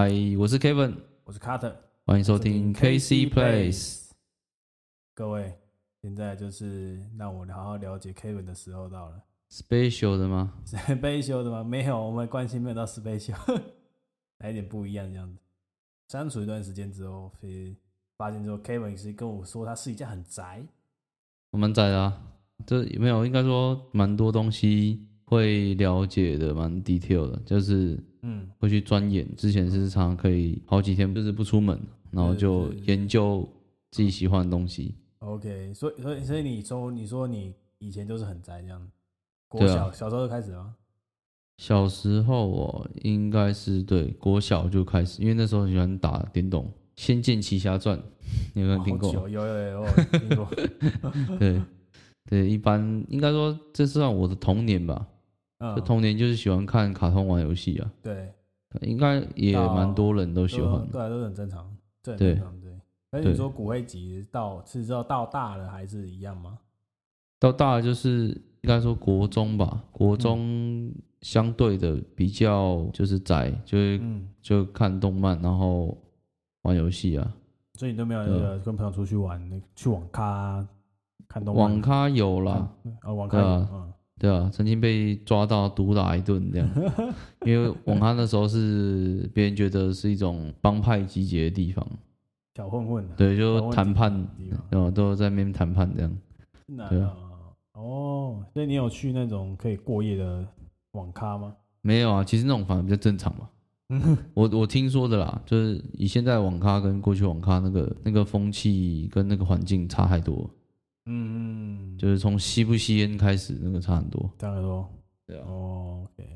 嗨，我是 Kevin，我是 Carter，欢迎收听 KC Place。各位，现在就是让我好好了解 Kevin 的时候到了。Special 的吗？special 的吗？没有，我们关系没有到 special，来点不一样这样子。相处一段时间之后，发现之后，Kevin 是跟我说他是一家很宅，我蛮宅的啊，这没有，应该说蛮多东西会了解的，蛮 detail 的，就是嗯，会去钻研。之前是常常可以好几天就是不出门，然后就研究自己喜欢的东西。OK，所以所以所以你说你说你以前就是很宅这样，国对啊小、小时候就开始了吗？小时候我应该是对国小就开始，因为那时候很喜欢打电动，《仙剑奇侠传》，你有没有听过？有有有听过，对对，一般应该说这是算我的童年吧。嗯。就，童年就是喜欢看卡通、玩游戏啊，对，应该也蛮多人都喜欢对啊，都很正常，这很对。正常，对。那你说骨灰级到是知道到大了还是一样吗？到大了就是应该说国中吧，国中相对的比较就是窄，就是嗯，就看动漫，然后玩游戏啊。所以你都没有那个跟朋友出去玩，那去网咖啊看动漫？网咖有啦，嗯啊，网咖有，啊。嗯，对啊，曾经被抓到毒打一顿这样，因为网咖那时候是别人觉得是一种帮派集结的地方，小混混啊，对，就谈判，然后都在那边谈判这样。那对啊哦，所以你有去那种可以过夜的网咖吗？没有啊，其实那种反而比较正常嘛。我我听说的啦，就是以现在网咖跟过去网咖那个那个风气跟那个环境差太多，嗯嗯，就是从吸不吸烟开始，那个差很多。差很多，对啊，哦，OK，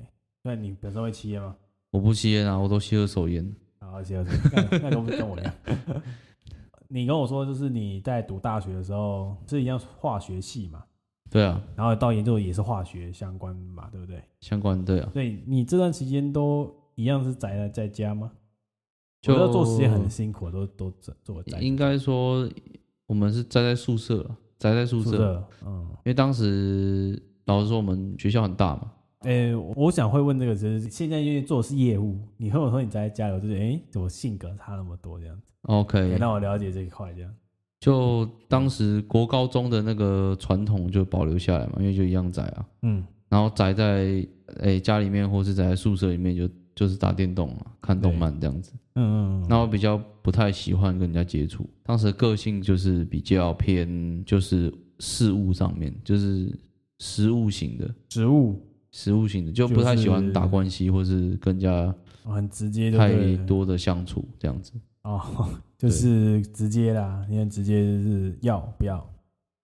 那你本身会吸烟吗？我不吸烟啊，我都吸二手烟。好，而且 那那跟跟我一样。你跟我说，就是你在读大学的时候是一样化学系嘛，对啊，然后到研究也是化学相关嘛，对不对？相关对啊，所以你这段时间都一样是宅在在家吗？就做实验很辛苦，都都做做在应该说我们是宅在宿舍啊，宅在宿舍。嗯，因为当时老实说我们学校很大嘛，诶、我想会问这个，就是现在因为做的是业务，你会不会说你宅在家里，我就觉得，诶、怎么性格差那么多这样子？OK，那我了解这一块，这样。就当时国高中的那个传统就保留下来嘛，因为就一样宅啊。嗯，然后宅在诶、家里面，或是宅在宿舍里面就，就是打电动嘛，看动漫这样子。嗯嗯那我比较不太喜欢跟人家接触，当时的个性就是比较偏就是事物上面，就是实物型的，实物。实物型的，就不太喜欢打关系，或是跟人家哦很直接太多的相处这样子。哦，就是直接啦，你很直接就是要不要，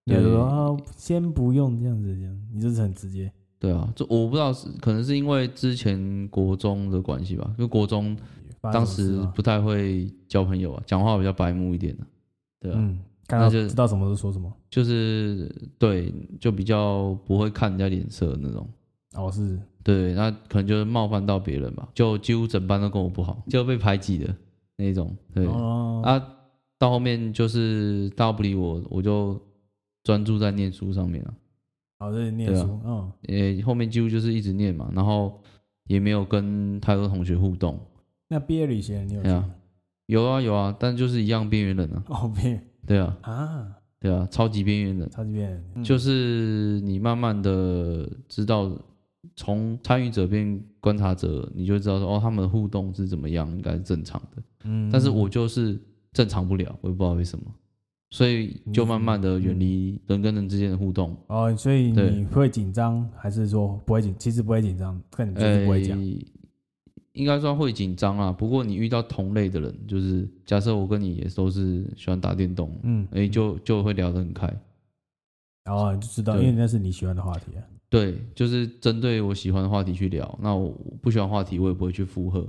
就说啊，先不用这样子，这样你就是很直接。对啊，这我不知道是可能是因为之前国中的关系吧，因为国中发当时不太会交朋友啊，讲话比较白目一点的、对啊，嗯，看就知道什么就说什么。就是对，就比较不会看人家脸色那种。哦，是对，那可能就是冒犯到别人吧，就几乎整班都跟我不好，就被排挤的那种。对、哦，啊，到后面就是大家不理我，我就专注在念书上面了。好，这是念书啊诶，后面几乎就是一直念嘛，然后也没有跟太多同学互动。那毕业旅行你有去对啊吗？有啊有啊，但就是一样边缘人啊。哦，毕对啊啊，对啊，超级边缘人。超级毕业，嗯就是你慢慢的知道，从参与者变观察者，你就知道说哦，他们的互动是怎么样，应该是正常的。嗯，但是我就是正常不了，我也不知道为什么，所以就慢慢的远离人跟人之间的互动。哦，所以你会紧张，还是说不会紧？其实不会紧张，看你就是不会讲。诶应该说会紧张啊。不过你遇到同类的人，就是假设我跟你也都是喜欢打电动，嗯，哎，就就会聊得很开。哦，你就知道，因为那是你喜欢的话题啊。对，就是针对我喜欢的话题去聊。那我不喜欢话题，我也不会去附和，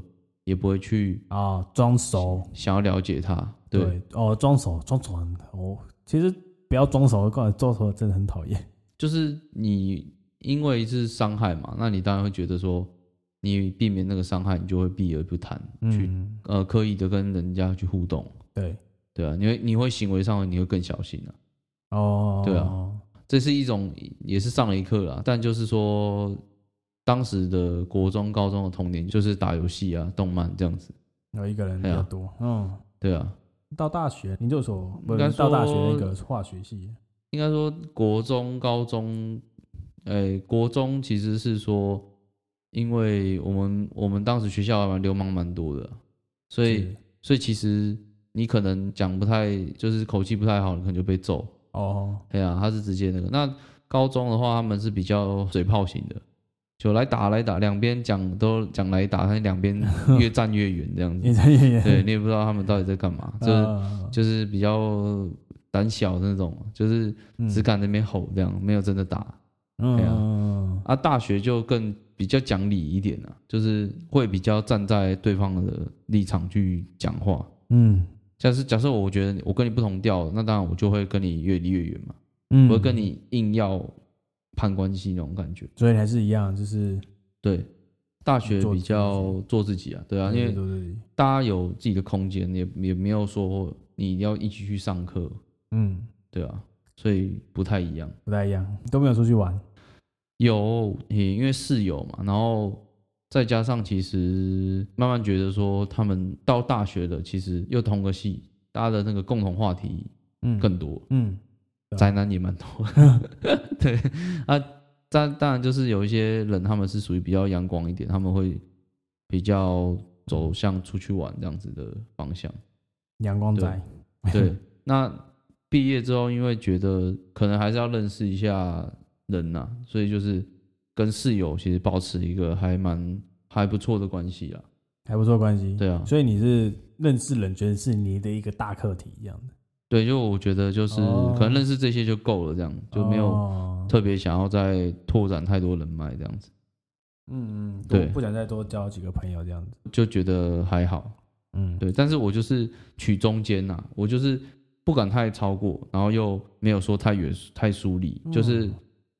也不会去啊，装熟，想要了解他。对，对，哦，装熟，装熟很，哦，其实不要装熟，告诉你装熟真的很讨厌。就是你因为是伤害嘛，那你当然会觉得说，你避免那个伤害，你就会避而不谈，去嗯，呃刻意的跟人家去互动。对，对啊，你会你会行为上你会更小心啊。哦，对啊，这是一种也是上了一课啦，但就是说当时的国中、高中的童年就是打游戏啊、动漫这样子。有一个人比较多，嗯，对啊，到大学研究所不应该是到大学那个化学系，应该说国中、高中，诶、国中其实是说，因为我们我们当时学校蛮流氓蛮多的，所以所以其实你可能讲不太，就是口气不太好，你可能就被揍。哦，对啊，他是直接那个。那高中的话，他们是比较嘴炮型的，就来打来打，两边讲都讲来打，但两边越战越远这样子。越子。战越远，对你也不知道他们到底在干嘛，就是、呃就是比较胆小的那种，就是只敢在那边吼这样，没有真的打。对啊。嗯，啊，大学就更比较讲理一点了、就是会比较站在对方的立场去讲话。嗯。假设假设我觉得我跟你不同调，那当然我就会跟你越离越远嘛，嗯，我会跟你硬要攀关系那种感觉。所以还是一样，就是对，大学比较做自己啊，对啊，因为大家有自己的空间，也也没有说你要一起去上课，嗯。对啊，所以不太一样。不太一样，都没有出去玩，有，也因为室友嘛，然后再加上其实慢慢觉得说，他们到大学了，其实又同个系，大家的那个共同话题嗯更多，嗯宅男也蛮多。对。啊，当当然就是有一些人，他们是属于比较阳光一点，他们会比较走向出去玩这样子的方向。阳光宅，对，那毕业之后，因为觉得可能还是要认识一下人呐、所以就是跟室友其实保持一个还蛮还不错的关系啊。还不错关系，对啊，所以你是认识人，觉得是你的一个大课题一样的，对，就我觉得就是哦。可能认识这些就够了，这样就没有哦。特别想要再拓展太多人脉，这样子。嗯嗯，对。不想再多交几个朋友这样子，就觉得还好。嗯，对，但是我就是取中间呐、我就是不敢太超过，然后又没有说太远太疏离，就是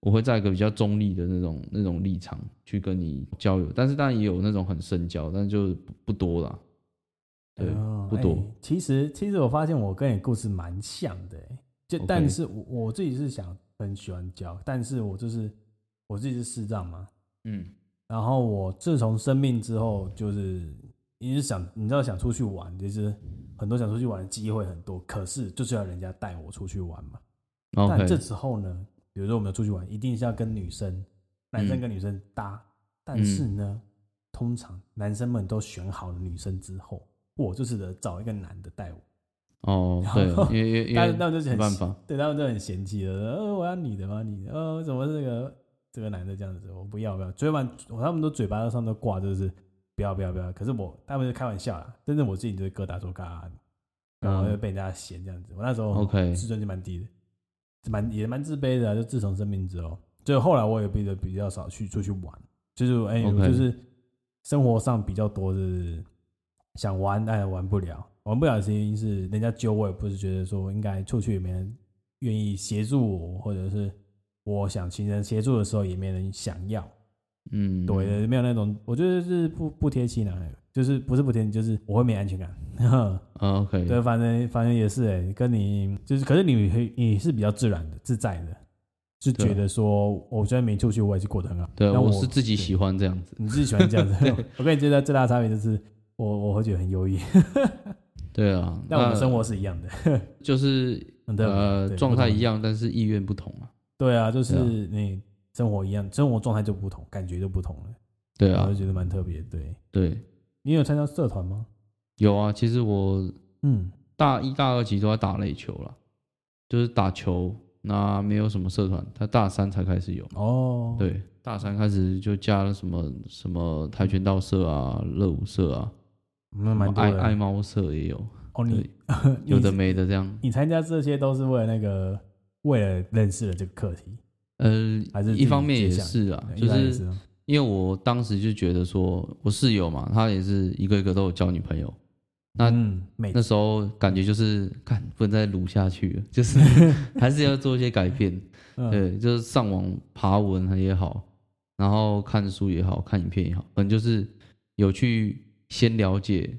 我会在一个比较中立的那种那种立场去跟你交流，但是当然也有那种很深交，但是就不不多啦。对，哦不多。哎其实其实我发现我跟你故事蛮像的、欸，就但是我我自己是想很喜欢教，但是我就是我自己是视障嘛，嗯。然后我自从生病之后，就是一直想，你知道想出去玩，就是很多想出去玩的机会很多，可是就是要人家带我出去玩嘛。但这时候呢，比如说我们要出去玩，一定是要跟女生，男生嗯跟女生搭，但是呢，通常男生们都选好了女生之后，我就是得找一个男的带我。哦，对，因为因为那 就是很办法，对他们就很嫌弃了，呃，我要你的吗？你的，呃，怎么这个这个男的这样子？我不要不要，嘴巴他们都嘴巴上都挂就是不要不要不要，可是我他们是开玩笑啦，真正我自己就会疙瘩说嘎，然后就被人家嫌这样子。我那时候嗯 OK 自尊就蛮低的，蛮也蛮自卑的啊、就自从生病之后，就后来我也变得比较少去出去玩，就是哎、就是生活上比较多是想玩，但玩不了。玩不了的原因是人家揪我，也不是觉得说应该出去也没人愿意协助我，或者是我想请人协助的时候也没人想要。嗯，对，没有那种，我觉得是不不贴心啊，就是不是不贴心，就是我会没安全感。嗯，OK，对，反正反正也是哎、跟你就是，可是你会你是比较自然的、自在的，是对啊觉得说，我虽然没出去，我也是过得很好。对，那我我是自己喜欢这样子，你自己喜欢这样子。我跟你觉得最大的差别就是，我我会觉得很优异，对啊，但我们生活是一样的，就是 呃状态一样，但是意愿不同啊，对啊，就是你生活一样，生活状态就不同，感觉就不同了。对啊我就，觉得蛮特别。对对，你有参加社团吗？有啊，其实我嗯，大一、大二其实都在打垒球了，就是打球，那没有什么社团，他大三才开始有。哦，，对，大三开始就加了什么什么跆拳道社啊、热舞社啊，那蛮多爱爱。猫社也有，哦，你 有的你没的这样。你参加这些都是为了那个，为了认识了这个课题，呃还是，一方面也是啊，对就是一般也是吗因为我当时就觉得说，我室友嘛，他也是一个一个都有交女朋友，那嗯，每那时候感觉就是，看不能再撸下去了，就是 还是要做一些改变。嗯对，就是上网爬文也好，然后看书也好看影片也好，可能就是有去先了解，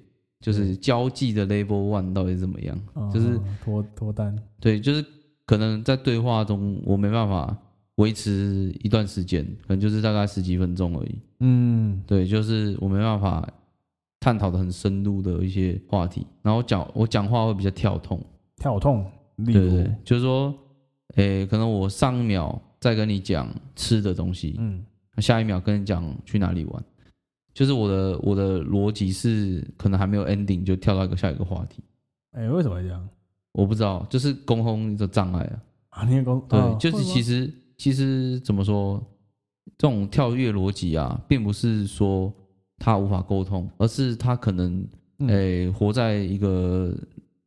就是交际的 level one 到底怎么样。就是哦脱脱单，对，就是可能在对话中我没办法维持一段时间，可能就是大概十几分钟而已。嗯，对，就是我没办法探讨的很深入的一些话题，然后讲我讲话会比较跳痛，跳痛，对对对，就是说，诶，可能我上一秒在跟你讲吃的东西，嗯。下一秒跟你讲去哪里玩，就是我的我的逻辑是可能还没有 ending 就跳到一个下一个话题，哎、为什么会这样？我不知道，就是沟通的障碍啊。啊，你也公对，哦就是其实实其实怎么说，这种跳跃逻辑啊，并不是说他无法沟通，而是他可能嗯诶、活在一个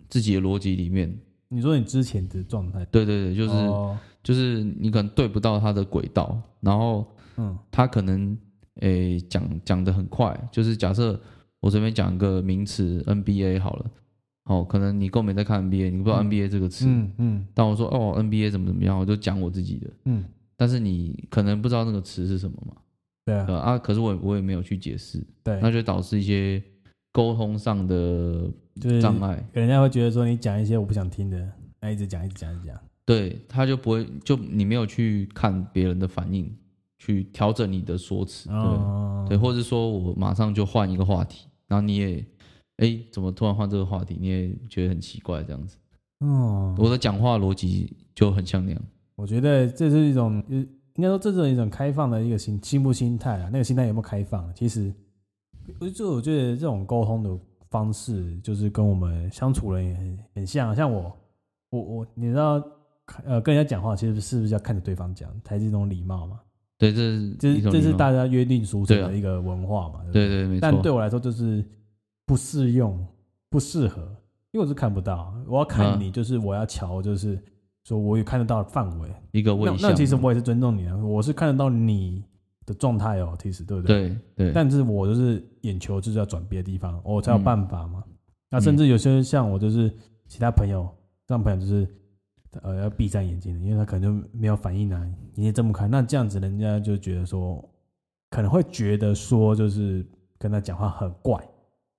自己的逻辑里面。你说你之前的状态，对对对，就是、哦就是你可能对不到他的轨道，然后嗯他可能诶讲讲的很快，就是假设我这边讲一个名词 NBA 好了，哦，可能你根本没在看 NBA，你不知道嗯。NBA 这个词，嗯嗯。但我说哦 NBA 怎么怎么样，我就讲我自己的，嗯，但是你可能不知道那个词是什么嘛，对啊。呃啊，可是我也我也没有去解释，对，那就导致一些沟通上的就是障碍，人家会觉得说你讲一些我不想听的，那一直讲一直讲一直讲，对，他就不会就你没有去看别人的反应，去调整你的说辞，对。哦，对，或者说我马上就换一个话题，然后你也，哎，怎么突然换这个话题？你也觉得很奇怪，这样子。哦，我的讲话逻辑就很像那样。我觉得这是一种，呃应该说这是一种开放的一个心心不心态啊。那个心态有没有开放？其实，我就我觉得这种沟通的方式，就是跟我们相处人也很很像。像我，我我，你知道，呃，跟人家讲话，其实是不是要看着对方讲，才是一种礼貌嘛？对，这是这是这是大家约定俗成的一个文化嘛？对不对对没错。但对我来说就是不适用、不适合，因为我是看不到，我要看嗯你，就是我要瞧，就是说我有看得到的范围。一个问那。那其实我也是尊重你啊，我是看得到你的状态哦，其实对不对？对对但是我就是眼球就是要转别的地方，我才有嗯办法嘛。那甚至有些像我就是其他朋友，这样朋友就是呃要闭上眼睛的，因为他可能就没有反应啊，眼睛睁不开。那这样子人家就觉得说，可能会觉得说就是跟他讲话很怪，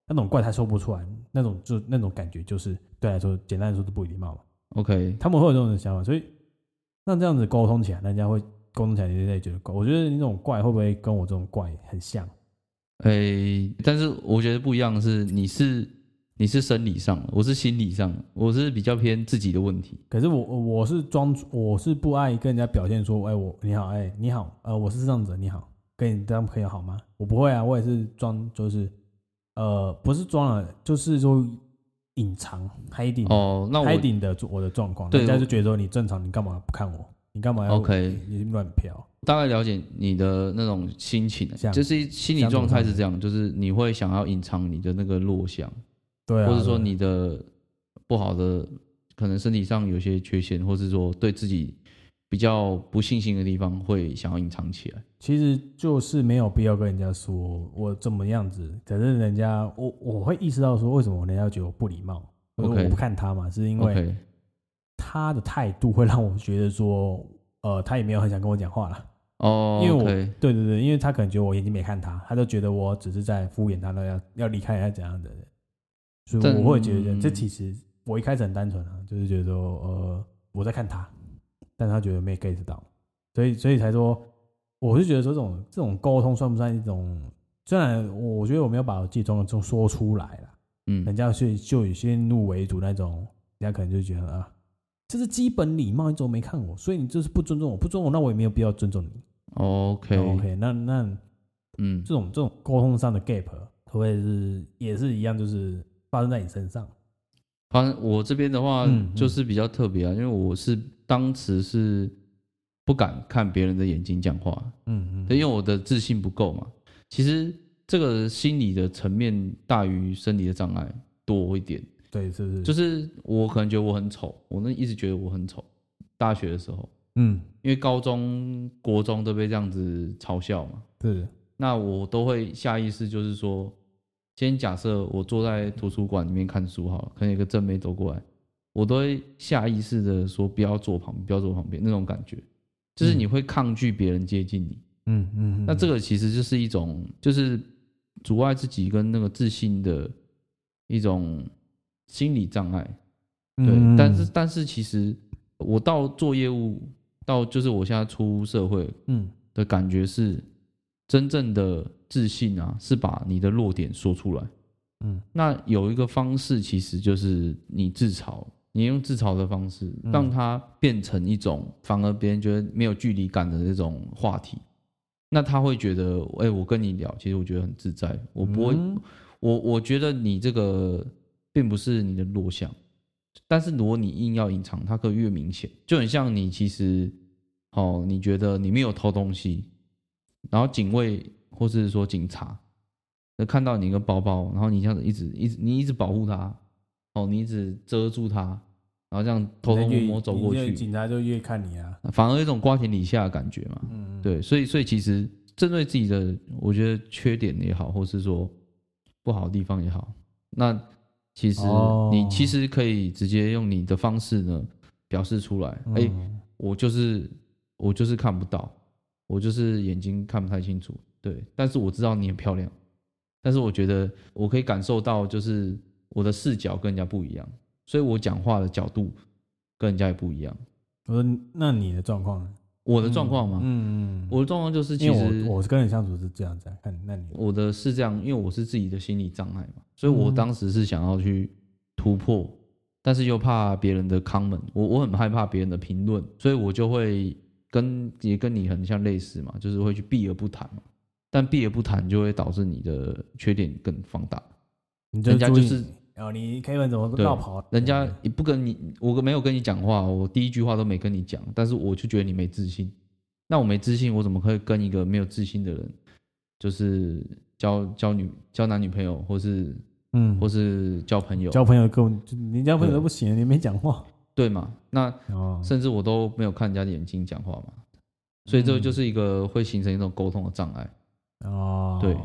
那种怪他说不出来，那种就那种感觉就是对来说，简单来说是不礼貌嘛。OK，他们会有这种想法，所以那这样子沟通起来，人家会沟通起来，人家也觉得怪。我觉得你这种怪会不会跟我这种怪很像？诶，但是我觉得不一样的是，你是你是生理上的，我是心理上的，我是比较偏自己的问题。可是我我我是装，我是不爱跟人家表现说，哎，我你好，哎你好，呃，我是这样子，你好，跟你当朋友好吗？我不会啊，我也是装，就是呃，不是装了，就是说隐藏 hiding 哦，那我 hiding 的我的状况，对人家就觉得说你正常，你干嘛不看我？你干嘛要 OK 你乱飘？大概了解你的那种心情，像就是心理状态是这样，就是你会想要隐藏你的那个弱项，对啊，或者说你的不好的，可能身体上有些缺陷，或是说对自己比较不信心的地方，会想要隐藏起来。其实就是没有必要跟人家说我怎么样子，可是人家我我会意识到说为什么人家觉得我不礼貌，我说 OK 我不看他嘛，是因为他的态度会让我觉得说，呃，他也没有很想跟我讲话了。哦，因为我对对对，因为他可能觉得我眼睛没看他，他就觉得我只是在敷衍他，那要要离开他怎样的人，所以我会觉得这其实我一开始很单纯啊，就是觉得说，呃，我在看他，但他觉得没 get 到，所以所以才说，我是觉得说这种这种沟通算不算一种？虽然我我觉得我没有把我自己中的中说出来了，人嗯，家是就以先入为主那种，人家可能就觉得啊，这是基本礼貌，你怎么没看我？所以你就是不尊重我，不尊重我，那我也没有必要尊重你。OK OK，那那嗯这种这种沟通上的 gap 会不会是也是一样，就是发生在你身上？发生我这边的话就是比较特别啊，因为我是当时是不敢看别人的眼睛讲话，嗯嗯，对，因为我的自信不够嘛。其实这个心理的层面大于生理的障碍多一点，对，是不是？就是我可能觉得我很丑，我那一直觉得我很丑。大学的时候，嗯，因为高中、国中都被这样子嘲笑嘛，是，那我都会下意识就是说，今天假设我坐在图书馆里面看书好了，可能有个正妹走过来，我都会下意识的说不要坐旁边，不要坐旁边那种感觉，就是你会抗拒别人接近你。嗯嗯，嗯那这个其实就是一种，就是阻碍自己跟那个自信的一种心理障碍。对，嗯但是。但是其实我到做业务，到就是我现在出社会嗯。的感觉是，真正的自信啊，是把你的弱点说出来。嗯，那有一个方式，其实就是你自嘲，你用自嘲的方式，让它变成一种反而别人觉得没有距离感的那种话题。那他会觉得，哎、我跟你聊，其实我觉得很自在，我不会，嗯。我我觉得你这个并不是你的弱项，但是如果你硬要隐藏，它可以越明显，就很像你其实，哦，你觉得你没有偷东西，然后警卫或是说警察，那看到你一个包包，然后你这样子一直一直你一直保护他，哦，你一直遮住他，然后这样偷偷摸摸走过去，警察就越看你啊。反而有一种瓜田李下的感觉嘛。嗯，对，所以所以其实针对自己的，我觉得缺点也好，或是说不好的地方也好，那其实哦你其实可以直接用你的方式呢表示出来。哎、嗯我就是我就是看不到，我就是眼睛看不太清楚，对，但是我知道你很漂亮，但是我觉得我可以感受到，就是我的视角跟人家不一样，所以我讲话的角度跟人家也不一样。我说那你的状况呢？我的状况吗？嗯嗯，我的状况就是其实为我我跟你相处是这样子啊，看那你我的是这样，因为我是自己的心理障碍嘛，所以我嗯当时是想要去突破，但是又怕别人的 comment，我我很害怕别人的评论，所以我就会跟也跟你很像类似嘛，就是会去避而不谈嘛。但避而不谈就会导致你的缺点更放大，人家就是哦，你 Kevin 怎么对绕跑？人家也不跟你，我没有跟你讲话，我第一句话都没跟你讲，但是我就觉得你没自信。那我没自信，我怎么可以跟一个没有自信的人，就是交交女交男女朋友，或是嗯，或是交朋友，交朋友跟我就你交朋友都不行，你没讲话对嘛？那哦，甚至我都没有看人家的眼睛讲话嘛，所以这个就是一个会形成一种沟通的障碍。哦，对，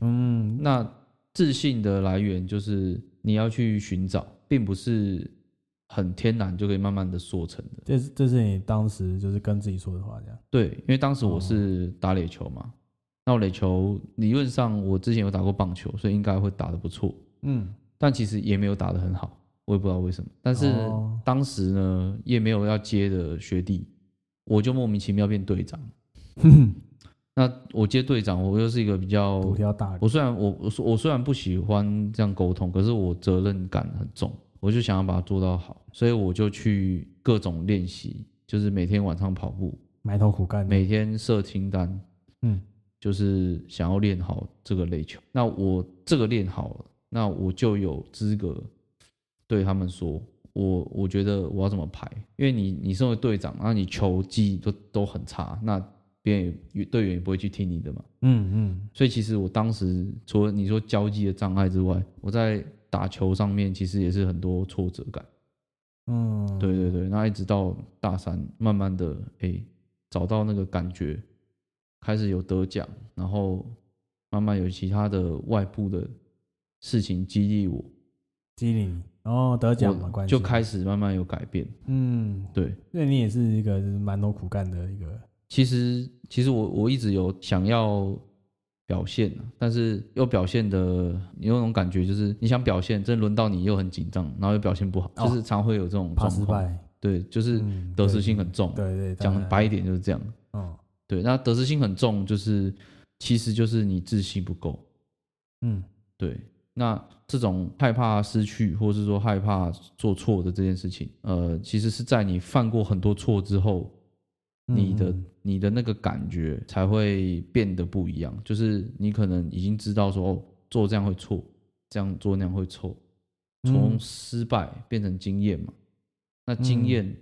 嗯，那自信的来源就是你要去寻找，并不是很天然就可以慢慢的塑成的。这是这是你当时就是跟自己说的话，这样，对，因为当时我哦是打垒球嘛，那我垒球理论上我之前有打过棒球，所以应该会打得不错，嗯，但其实也没有打得很好，我也不知道为什么。但是哦当时呢，也没有要接的学弟，我就莫名其妙变队长。那我接队长，我又是一个比较，我虽然我我我虽然不喜欢这样沟通，可是我责任感很重，我就想要把它做到好，所以我就去各种练习，就是每天晚上跑步，埋头苦干，每天设清单，嗯，就是想要练好这个垒球。那我这个练好了，那我就有资格对他们说，我我觉得我要怎么排，因为你你身为队长，然后你球技都都很差，那别人也队员也不会去听你的嘛。嗯嗯，所以其实我当时除了你说交际的障碍之外，我在打球上面其实也是很多挫折感。嗯，对对对，那一直到大三，慢慢的诶、找到那个感觉，开始有得奖，然后慢慢有其他的外部的事情激励我，激励你，哦，得奖嘛，关系就开始慢慢有改变。嗯，对，那你也是一个就是埋头苦干的一个，其实其实我我一直有想要表现啊，但是又表现的有那种感觉，就是你想表现，真轮到你又很紧张，然后又表现不好，哦就是常会有这种怕。失败，对，就是嗯得失心很重。对对，讲白一，点就是这样。嗯对，那得失心很重，就是其实就是你自信不够。嗯对，那这种害怕失去，或是说害怕做错的这件事情，呃，其实是在你犯过很多错之后，嗯你的嗯你的那个感觉才会变得不一样。就是你可能已经知道说，哦，做这样会错，这样做那样会错，从嗯失败变成经验嘛。那经嗯验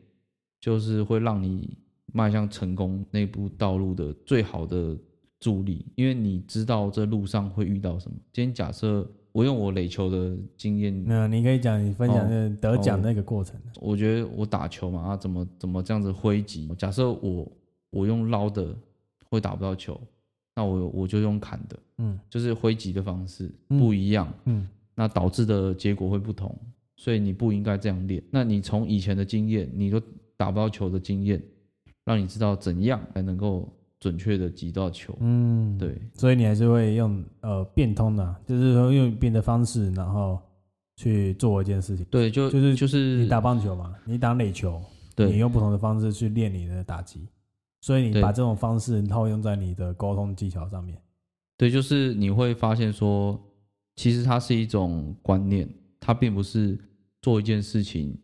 就是会让你迈向成功那步道路的最好的助力，因为你知道这路上会遇到什么。今天假设我用我垒球的经验，那你可以讲你分享哦那得奖哦那个过程，我觉得我打球嘛，啊，怎么怎么这样子挥击？假设我我用捞的会打不到球，那我我就用砍的，嗯就是挥击的方式嗯不一样，嗯那导致的结果会不同，所以你不应该这样练。那你从以前的经验，你都打不到球的经验，让你知道怎样才能够准确的击到球。嗯，对，所以你还是会用呃变通的啊，就是说用变的方式，然后去做一件事情。对，就就是就是你打棒球嘛，你打垒球，你用不同的方式去练你的打击，所以你把这种方式套用在你的沟通技巧上面。对，就是你会发现说，其实它是一种观念，它并不是做一件事情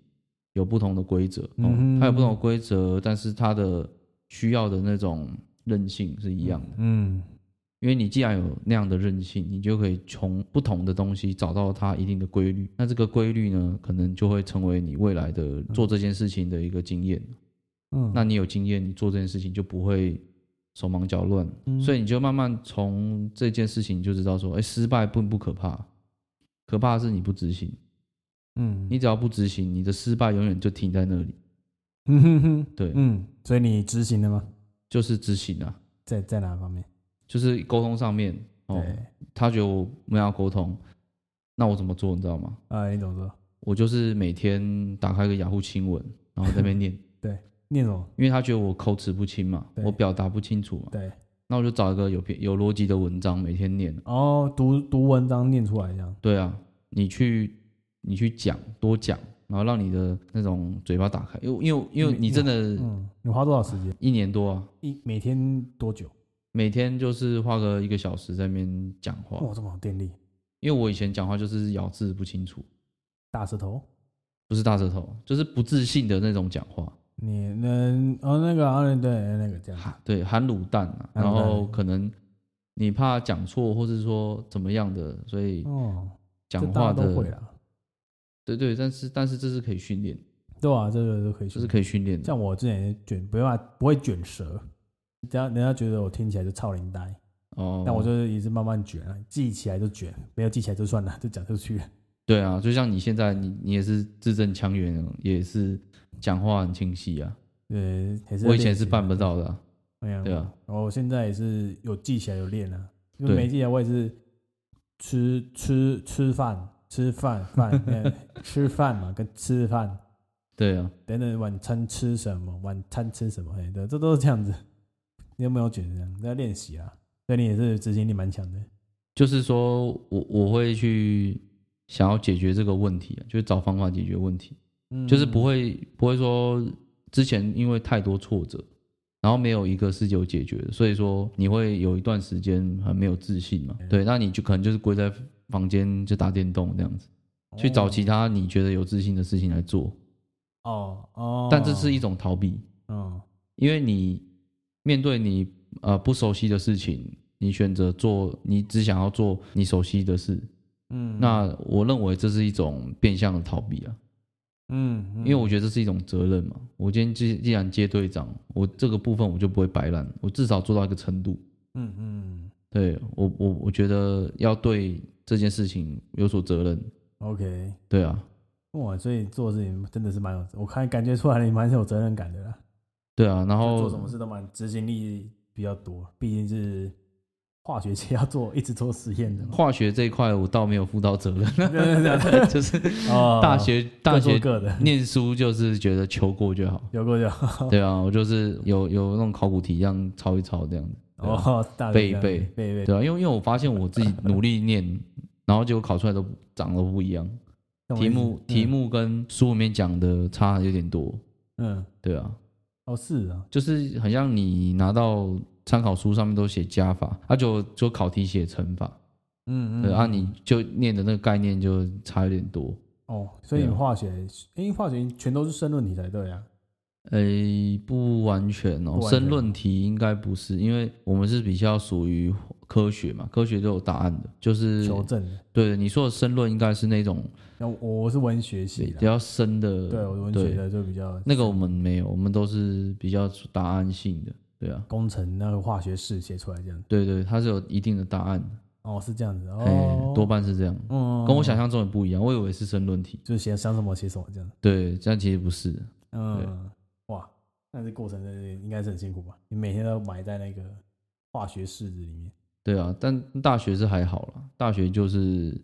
有不同的规则，哦嗯哼它有不同的规则，但是它的需要的那种韧性是一样的。嗯因为你既然有那样的韧性，你就可以从不同的东西找到它一定的规律。那这个规律呢，可能就会成为你未来的做这件事情的一个经验。嗯，那你有经验，你做这件事情就不会手忙脚乱，嗯所以你就慢慢从这件事情就知道说，哎，失败并不可怕，可怕的是你不执行。嗯你只要不执行，你的失败永远就停在那里。嗯哼哼，对，嗯，所以你执行了吗？就是执行啊，在在哪方面？就是沟通上面哦，对，他觉得我们要沟通，那我怎么做？你知道吗？啊，你怎么做？我就是每天打开个雅虎新闻，然后在那边念，对念什么？因为他觉得我口齿不清嘛，对我表达不清楚嘛，对，那我就找一个有篇有逻辑的文章，每天念。哦，读读文章念出来这样。对啊，你去你去讲多讲，然后让你的那种嘴巴打开，因为因为因为你真的嗯，你花多少时间？一年多啊，一每天多久？每天就是花个一个小时在那边讲话，哇，这么有电力，因为我以前讲话就是咬字不清楚，大舌头。不是大舌头，就是不自信的那种讲话。你能哦那个啊对那个这样。含对含卤蛋啊，然后可能你怕讲错，或是说怎么样的，所以哦，讲话的家都会啦。对对，但是但是这是可以训练，对啊，这个都可以说。这是可以训练的。像我之前也卷，不要不会卷舌，人家人家觉得我听起来就超龄呆，哦，但我就是也是慢慢卷啊，记起来就卷，没有记起来就算了，就讲出去了。对啊，就像你现在你你也是字正腔圆，也是讲话很清晰啊。呃，也是我以前是办不到的啊、哎呀，对啊，然后我现在也是有记起来有练啊，因为对没记起来我也是吃吃吃饭吃饭饭呃 吃饭嘛，跟吃饭对啊，等等晚餐吃什么，晚餐吃什么，哎，对，这都是这样子。你有没有觉得这样在练习啊？所以你也是执行力蛮强的。就是说我我会去想要解决这个问题啊，就是找方法解决问题，嗯就是不会不会说之前因为太多挫折，然后没有一个是有解决的，所以说你会有一段时间很没有自信嘛。对，那你就可能就是归在房间就打电动这样子，去找其他你觉得有自信的事情来做，哦哦，但这是一种逃避，嗯。因为你面对你呃不熟悉的事情，你选择做你只想要做你熟悉的事，嗯，那我认为这是一种变相的逃避啊，嗯，嗯。因为我觉得这是一种责任嘛。我今天既既然接队长，我这个部分我就不会摆烂，我至少做到一个程度。嗯嗯。对我我我觉得要对这件事情有所责任。，OK，对啊，哇，所以做事情真的是蛮有，我看感觉出来你蛮有责任感的啦。对啊，然就后做什么事都蛮执行力比较多，毕竟是化学界要做一直做实验的嘛。化学这一块我倒没有负到责任，就是哦，大学大学各的，念书就是觉得求过就好。有过就好。对啊，我就是有有那种考古题一样抄一抄这样子。哦，背一背背一背，对啊，因为因为我发现我自己努力念，然后结果考出来都长得不一样，题目题，目跟书里面讲的差有点多。嗯，嗯对啊，哦是啊，就是很像你拿到参考书上面都写加法，啊就就考题写乘法，嗯嗯，对啊嗯你就念的那个概念就差有点多。哦，所以化学，因为化学全都是申论题才对啊。诶，不完全哦申论题应该不是，因为我们是比较属于科学嘛，科学都有答案的，就是求证，对你说的申论应该是那种那我我是文学系的，比较深的，对，我文学的就比较那个我们没有，我们都是比较答案性的，对啊，工程那个化学式写出来这样。对对，它是有一定的答案的，哦，是这样子。哎、哦，多半是这样，嗯，跟我想象中也不一样，我以为是申论题，就是写想什么写什么这样。对，这样其实不是，嗯，哇，那这过程真的应该是很辛苦吧？你每天都埋在那个化学式子里面。对啊，但大学是还好啦，大学就是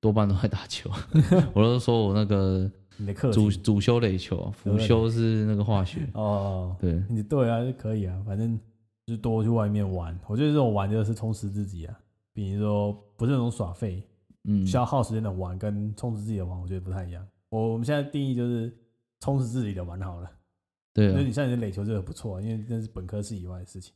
多半都在打球，我都说我那个你的课主主修垒球，辅修是那个化学，哦，对，你对啊，就可以啊，反正就是多去外面玩。我觉得这种玩就是充实自己啊，比如说不是那种耍废、嗯，消耗时间的玩，跟充实自己的玩，我觉得不太一样。我我们现在定义就是充实自己的玩好了。对啊，所以你像你的垒球这个不错，因为那是本科系以外的事情。